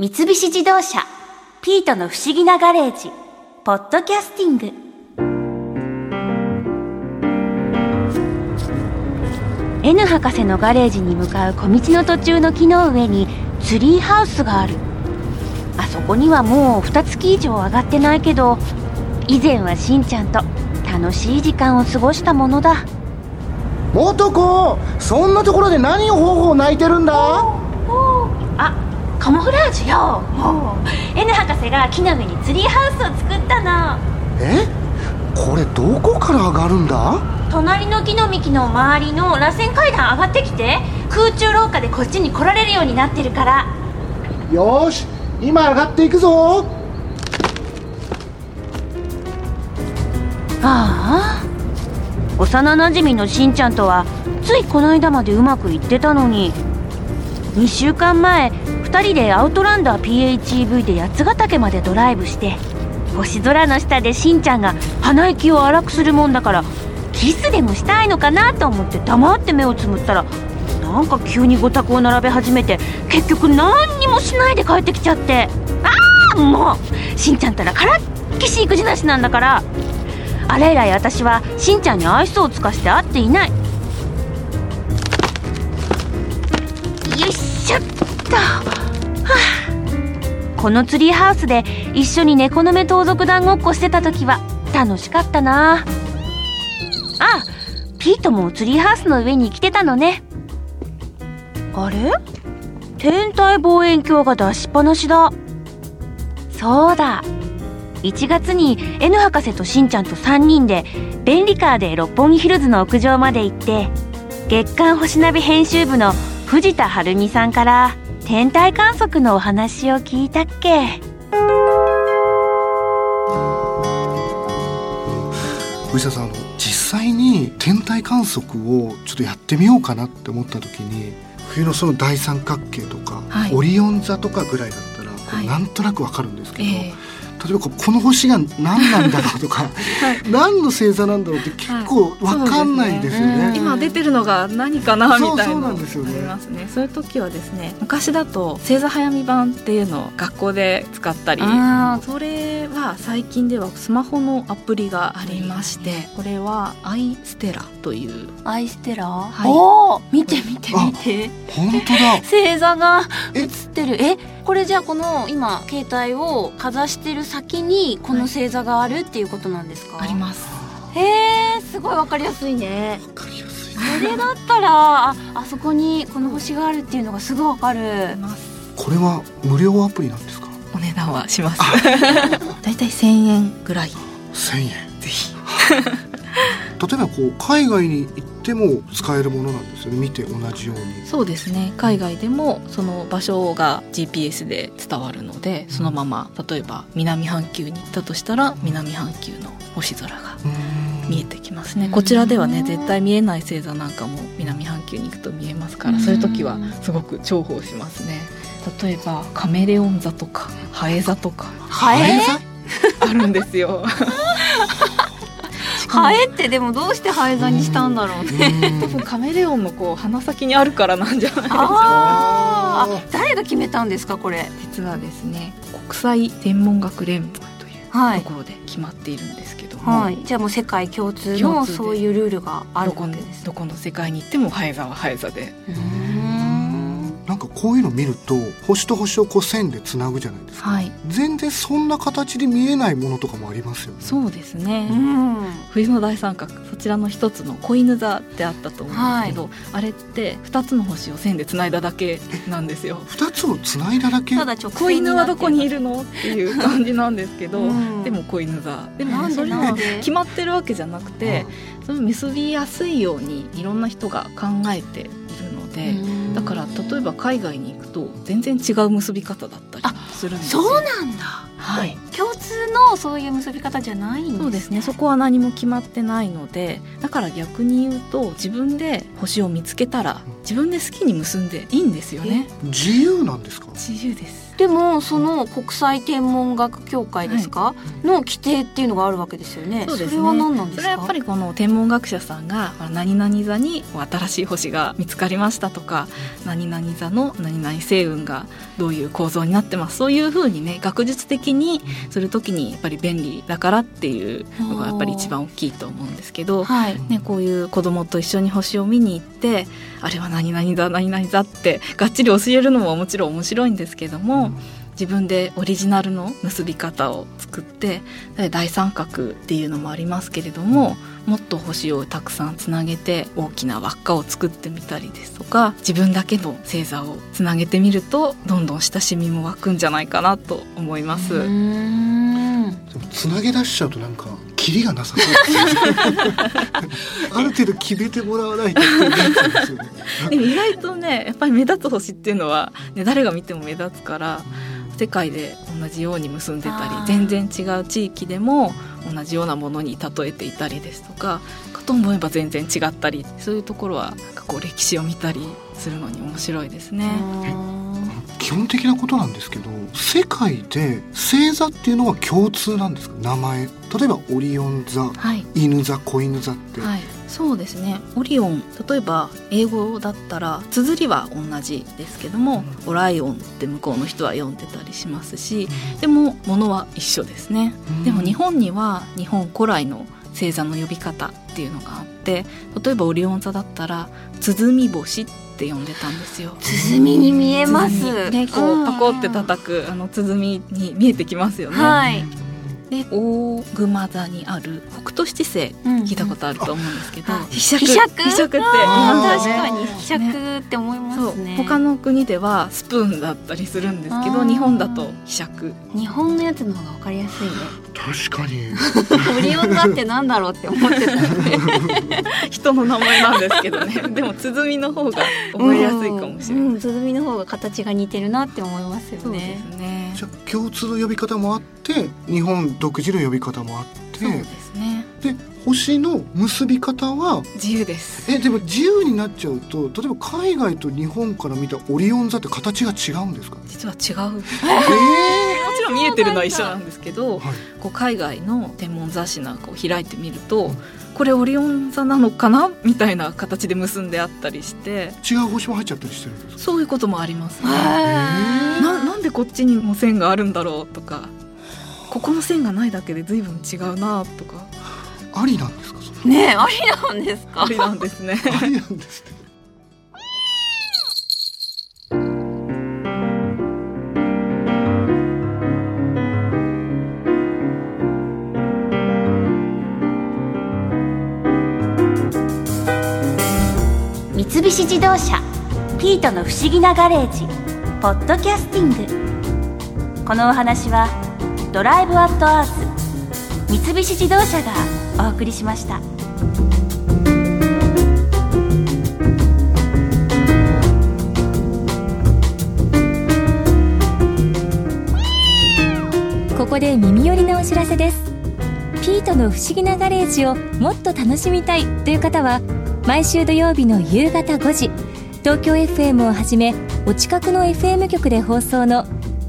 三菱自動車「ピートの不思議なガレージ」「ポッドキャスティング」N 博士のガレージに向かう小道の途中の木の上にツリーハウスがある。あそこにはもう2月以上上がってないけど以前はしんちゃんと楽しい時間を過ごしたものだ。元子そんなところで何をほうほう泣いてるんだ？あカモフラージュよ。N 博士が木の上にツリーハウスを作ったの。え？これどこから上がるんだ？隣の木の幹の周りの螺旋階段上がってきて空中廊下でこっちに来られるようになってるから。よーし今上がっていくぞ。ああ。幼なじみのしんちゃんとはついこの間までうまくいってたのに。2週間前2人でアウトランダー PHEV で八ヶ岳までドライブして星空の下でしんちゃんが鼻息を荒くするもんだからキスでもしたいのかなと思って黙って目をつむったらなんか急にごたくを並べ始めて結局何にもしないで帰ってきちゃって。ああもうしんちゃんったらからっきし育児なしなんだから。あれ以来私はしんちゃんに愛想を尽かして会っていない。よいしょっと、このツリーハウスで一緒に猫の目盗賊団ごっこしてた時は楽しかったな。あピートもツリーハウスの上に来てたのね。あれ？天体望遠鏡が出しっぱなしだ。そうだ。1月に N 博士としんちゃんと3人で便利カーで六本木ヒルズの屋上まで行って月刊星ナビ編集部の藤田晴美さんから天体観測のお話を聞いたっけ？藤田さん実際に天体観測をちょっとやってみようかなって思った時に冬のその大三角形とか、はい。オリオン座とかぐらいだったら、はい。なんとなくわかるんですけど、ええ例えばこの星が何なんだろうとか、何の星座なんだろうって結構わかんないんですよね。はい今出てるのが何かなみたいなそうそうなんですよね。ありますね。そういう時はですね昔だと星座早見版っていうのを学校で使ったりあそれは最近ではスマホのアプリがありましてこれはアイステラという。アイステラ、はい。おお見て見て見て。本当だ。星座がえ？映ってる。え？これじゃあこの今携帯をかざしてる先にこの星座があるっていうことなんですか、あります。へえすごいわかりやすいね。わかりやすい。それだったらああそこにこの星があるっていうのがすぐわかる。ます。これは無料アプリなんですか？お値段はします。だいたい1000円ぐらい。千円。ぜひ。例えばこう海外に行っても使えるものなんですよね。見て同じように。そうですね。海外でもその場所が GPS で伝わるのでそのまま例えば南半球に行ったとしたら南半球の星空が見えてきますね。こちらではね絶対見えない星座なんかも南半球に行くと見えますからそういう時はすごく重宝しますね。例えばカメレオン座とかハエ座とか。ハエ？あるんですよ ハエってでもどうしてハエ座にしたんだろうね多分カメレオンのこう鼻先にあるからなんじゃないですか。あー。あ誰が決めたんですかこれ？実はですね国際天文学連盟というはい。ところで決まっているんですけども、はい。じゃあもう世界共通のそういうルールがあるどこのわけですどこの世界に行ってもハエ座はハエ座で。うーんなんかこういうの見ると星と星をこう線でつなぐじゃないですか。はい。全然そんな形で見えないものとかもありますよね。そうですね、うん。冬の大三角そちらの一つの子犬座ってあったと思うんですけど、あれって二つの星を線でつないだだけなんですよ。二つをつないだだけ？ただ直子犬はどこにいるるのっていう感じなんですけど、うん。でも子犬座。でもなんでねそれはなんで？決まってるわけじゃなくてそれを結びやすいようにいろんな人が考えてので、だから例えば海外に行くと全然違う結び方だったりするんですよ。そうなんだ。はい。共通のそういう結び方じゃないんですそうですね。そこは何も決まってないのでだから逆に言うと自分で星を見つけたら自分で好きに結んでいいんですよね。自由なんですか？自由ですでもその国際天文学協会ですか、の規定っていうのがあるわけですよね。そね。れは何なんですか？それはやっぱりこの天文学者さんが何々座に新しい星が見つかりましたとか何々座の何々星雲がどういう構造になってます。そういうふうにね学術的にするときにやっぱり便利だからっていうのがやっぱり一番大きいと思うんですけど、はい。ね、こういう子供と一緒に星を見に行ってあれは何々だ何々だってがっちり教えるのももちろん面白いんですけども、自分でオリジナルの結び方を作って大三角っていうのもありますけれどももっと星をたくさんつなげて大きな輪っかを作ってみたりですとか自分だけの星座をつなげてみるとどんどん親しみも湧くんじゃないかなと思います。つなげ出しちゃうとなんかキリがなさそう。ですよねある程度決めてもらわないとね。でも意外とねやっぱり目立つ星っていうのは、ね、誰が見ても目立つから世界で同じように結んでたり全然違う地域でも同じようなものに例えていたりですとかかと思えば全然違ったりそういうところはこう歴史を見たりするのに面白いですね。基本的なことなんですけど世界で星座っていうのは共通なんですか？名前。例えばオリオン座はい。犬座子犬座って、はい、そうですね。オリオン例えば英語だったら綴りは同じですけども、オライオンって向こうの人は読んでたりしますしでも物は一緒ですね、うん。でも日本には日本古来の星座の呼び方っていうのがあって例えばオリオン座だったら鼓星って呼んでたんですよ。鼓に見えます。鼓ねこうパコって叩くあの鼓に見えてきますよね、はい、で大熊座にある北斗七星うん聞いたことあると思うんですけど、あ飛車飛車飛車って。確かに飛尺って思いますね。他の国ではスプーンだったりするんですけど日本だと飛尺日本のやつの方が分かりやすいね。確かに。オリオン座ってなんだろうって思ってた。人の名前なんですけどね。でも鼓の方が覚えやすいかもしれない、うん、鼓の方が形が似てるなって思いますよそうでねすね。じゃあ共通の呼び方もあって日本独自の呼び方もあってそうですね。で星の結び方は自由です。えでも自由になっちゃうと例えば海外と日本から見たオリオン座って形が違うんですか？実は違う。もえちろん見えてるのは一緒なんですけどーはい。こう海外の天文雑誌なんかを開いてみるとこれオリオン座なのかなみたいな形で結んであったりして違う星も入っちゃったりしてるんですか？そういうこともあります。ねななんでこっちにも線があるんだろうとかここの線がないだけで随分違うなとか。ありなんですかそれねえありなんですか？ありなんですね。ありなんですね。三菱自動車ピートの不思議なガレージポッドキャスティング。このお話はドライブアットアース三菱自動車がお送りしました。ここで耳寄りなお知らせです。ピートの不思議なガレージをもっと楽しみたいという方は毎週土曜日の夕方5時東京 FM をはじめお近くの FM 局で放送の